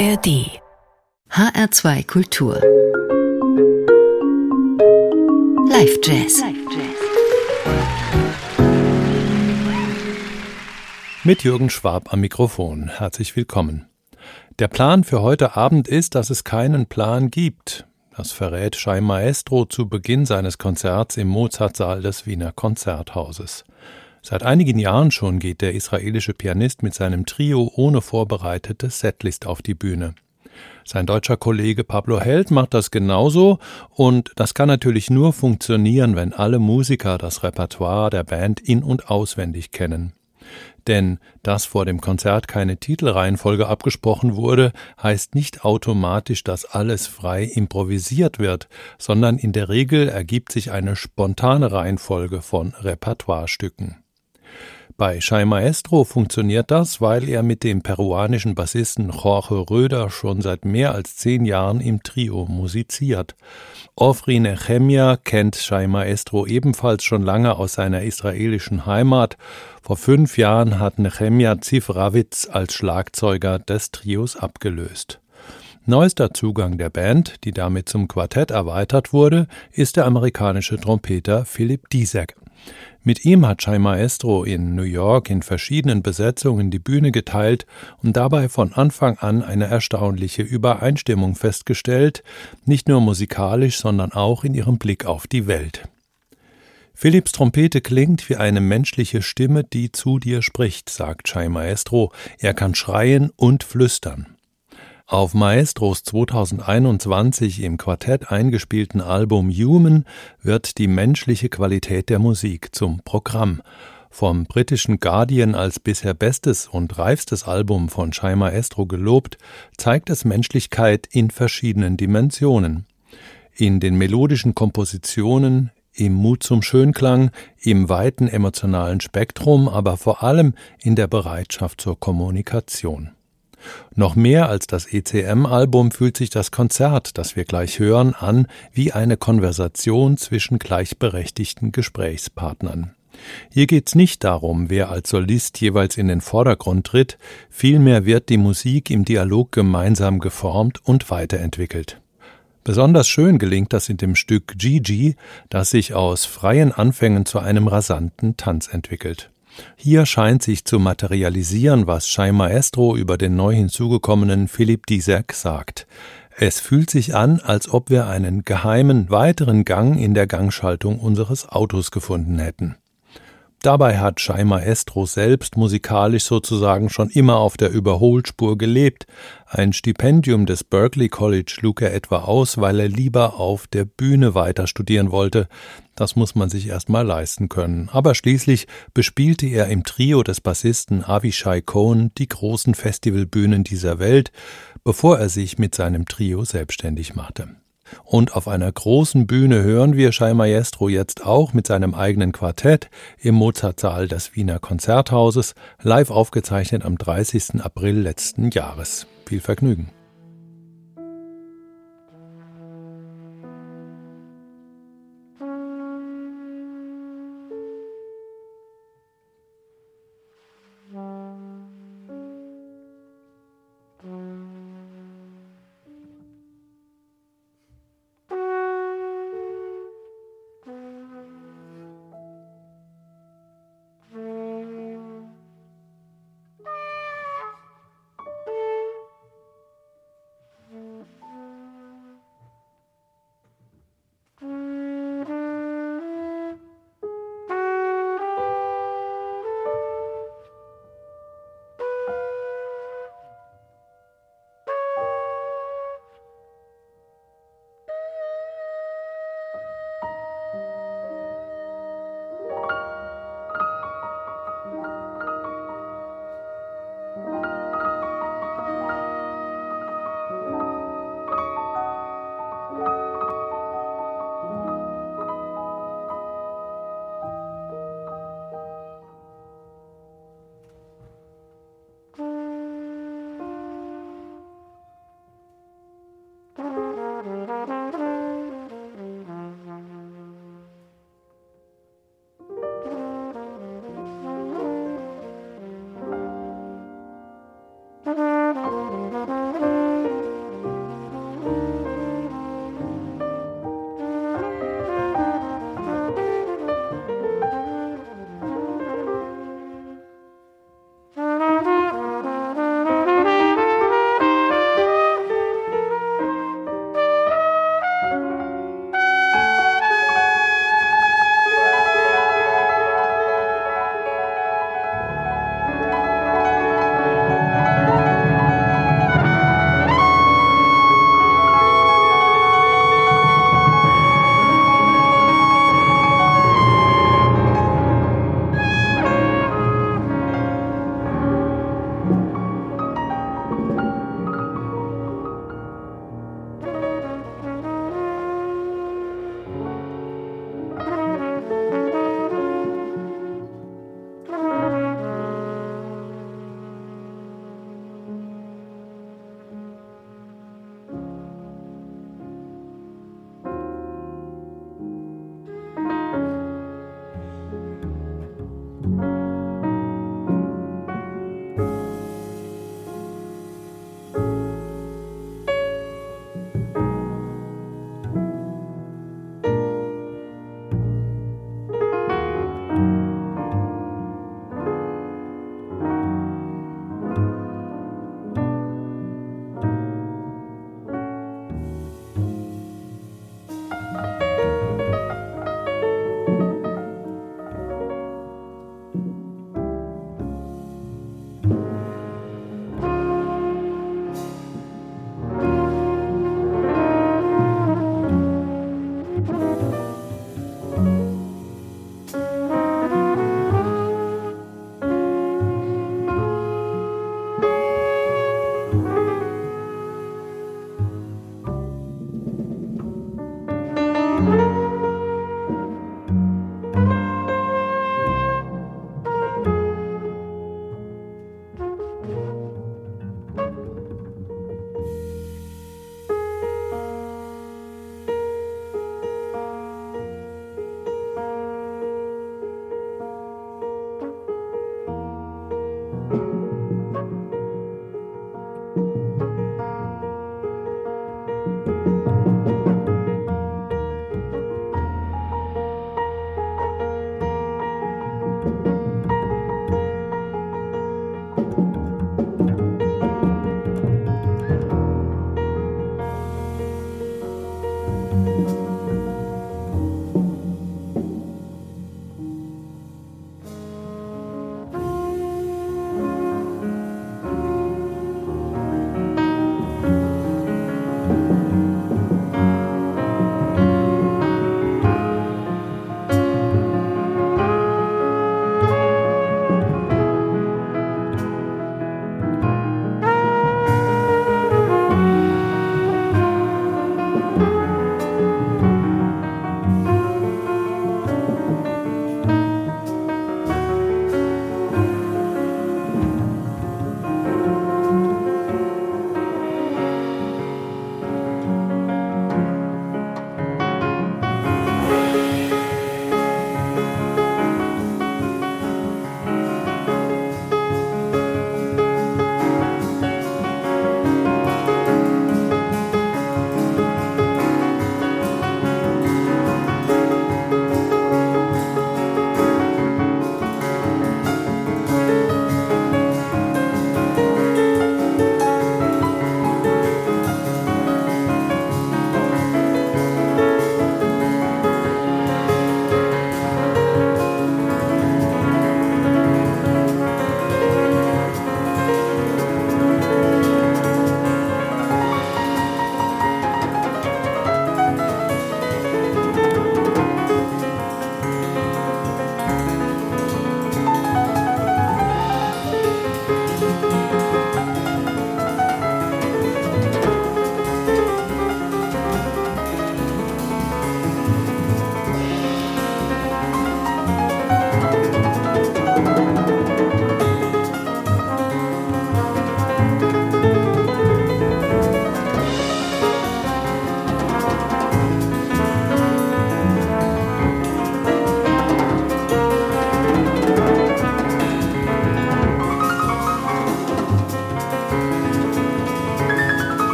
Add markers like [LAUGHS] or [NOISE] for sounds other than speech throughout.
ARD HR2 Kultur Live Jazz Mit Jürgen Schwab am Mikrofon. Herzlich willkommen. Der Plan für heute Abend ist, dass es keinen Plan gibt. Das verrät Schei Maestro zu Beginn seines Konzerts im Mozartsaal des Wiener Konzerthauses. Seit einigen Jahren schon geht der israelische Pianist mit seinem Trio ohne vorbereitete Setlist auf die Bühne. Sein deutscher Kollege Pablo Held macht das genauso und das kann natürlich nur funktionieren, wenn alle Musiker das Repertoire der Band in und auswendig kennen. Denn dass vor dem Konzert keine Titelreihenfolge abgesprochen wurde, heißt nicht automatisch, dass alles frei improvisiert wird, sondern in der Regel ergibt sich eine spontane Reihenfolge von Repertoirestücken. Bei Schei Maestro funktioniert das, weil er mit dem peruanischen Bassisten Jorge Röder schon seit mehr als zehn Jahren im Trio musiziert. Ofri Nechemia kennt Schei Maestro ebenfalls schon lange aus seiner israelischen Heimat. Vor fünf Jahren hat Nechemia Zifrawitz als Schlagzeuger des Trios abgelöst. Neuester Zugang der Band, die damit zum Quartett erweitert wurde, ist der amerikanische Trompeter Philip Dizek. Mit ihm hat Chai Maestro in New York in verschiedenen Besetzungen die Bühne geteilt und dabei von Anfang an eine erstaunliche Übereinstimmung festgestellt, nicht nur musikalisch, sondern auch in ihrem Blick auf die Welt. Philipps Trompete klingt wie eine menschliche Stimme, die zu dir spricht, sagt Chai Maestro. Er kann schreien und flüstern. Auf Maestros 2021 im Quartett eingespielten Album Human wird die menschliche Qualität der Musik zum Programm. Vom britischen Guardian als bisher bestes und reifstes Album von Shai Maestro gelobt, zeigt es Menschlichkeit in verschiedenen Dimensionen. In den melodischen Kompositionen, im Mut zum Schönklang, im weiten emotionalen Spektrum, aber vor allem in der Bereitschaft zur Kommunikation. Noch mehr als das ECM-Album fühlt sich das Konzert, das wir gleich hören, an wie eine Konversation zwischen gleichberechtigten Gesprächspartnern. Hier geht's nicht darum, wer als Solist jeweils in den Vordergrund tritt, vielmehr wird die Musik im Dialog gemeinsam geformt und weiterentwickelt. Besonders schön gelingt das in dem Stück Gigi, das sich aus freien Anfängen zu einem rasanten Tanz entwickelt. Hier scheint sich zu materialisieren, was Schei Maestro über den neu hinzugekommenen Philipp Dizek sagt. Es fühlt sich an, als ob wir einen geheimen weiteren Gang in der Gangschaltung unseres Autos gefunden hätten. Dabei hat Schei Maestro selbst musikalisch sozusagen schon immer auf der Überholspur gelebt. Ein Stipendium des Berkeley College schlug er etwa aus, weil er lieber auf der Bühne weiter studieren wollte. Das muss man sich erst mal leisten können. Aber schließlich bespielte er im Trio des Bassisten Avishai Cohen die großen Festivalbühnen dieser Welt, bevor er sich mit seinem Trio selbstständig machte. Und auf einer großen Bühne hören wir Schei Maestro jetzt auch mit seinem eigenen Quartett im Mozartsaal des Wiener Konzerthauses, live aufgezeichnet am 30. April letzten Jahres. Viel Vergnügen.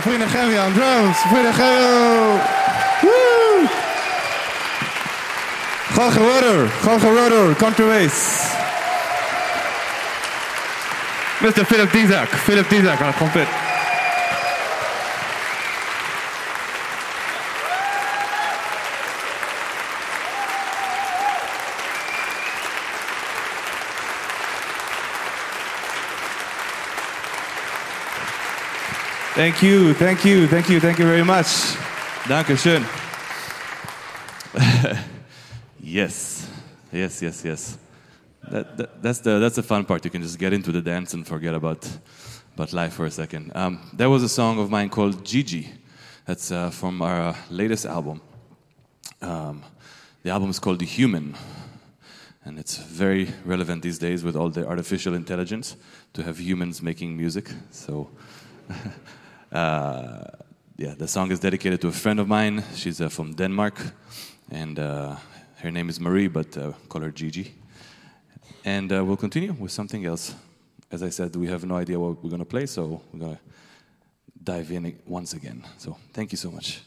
Frida Gevy on drums. Gevy. Woo! Jorge Roder. Jorge. Country Ways. Mr. Philip Dizak. Philip Dizak on trumpet. Thank you, thank you, thank you, thank you very much. Dankeschön. [LAUGHS] yes, yes, yes, yes. That, that, that's, the, that's the fun part. You can just get into the dance and forget about, about life for a second. Um, there was a song of mine called Gigi. That's uh, from our latest album. Um, the album is called The Human. And it's very relevant these days with all the artificial intelligence to have humans making music. So [LAUGHS] yeah, the song is dedicated to a friend of mine. She's uh, from Denmark, and uh, her name is Marie, but uh, call her Gigi. And uh, we'll continue with something else. As I said, we have no idea what we're to play, so we're to dive in once again. So thank you so much.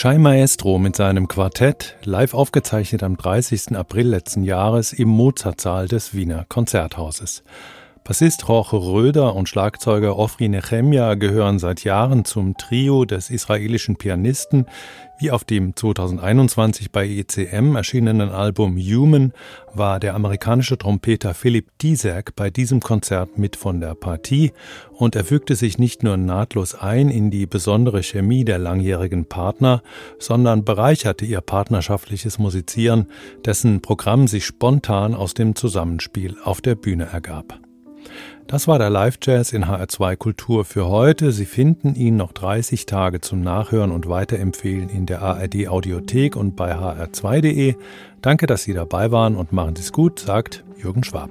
Shai Maestro mit seinem Quartett, live aufgezeichnet am 30. April letzten Jahres im Mozartsaal des Wiener Konzerthauses. Bassist Jorge Röder und Schlagzeuger Ofri Nechemia gehören seit Jahren zum Trio des israelischen Pianisten, wie auf dem 2021 bei ECM erschienenen Album Human war der amerikanische Trompeter Philipp Dizek bei diesem Konzert mit von der Partie und er fügte sich nicht nur nahtlos ein in die besondere Chemie der langjährigen Partner, sondern bereicherte ihr partnerschaftliches Musizieren, dessen Programm sich spontan aus dem Zusammenspiel auf der Bühne ergab. Das war der Live-Jazz in HR2 Kultur für heute. Sie finden ihn noch 30 Tage zum Nachhören und Weiterempfehlen in der ARD Audiothek und bei hr2.de. Danke, dass Sie dabei waren und machen Sie es gut, sagt Jürgen Schwab.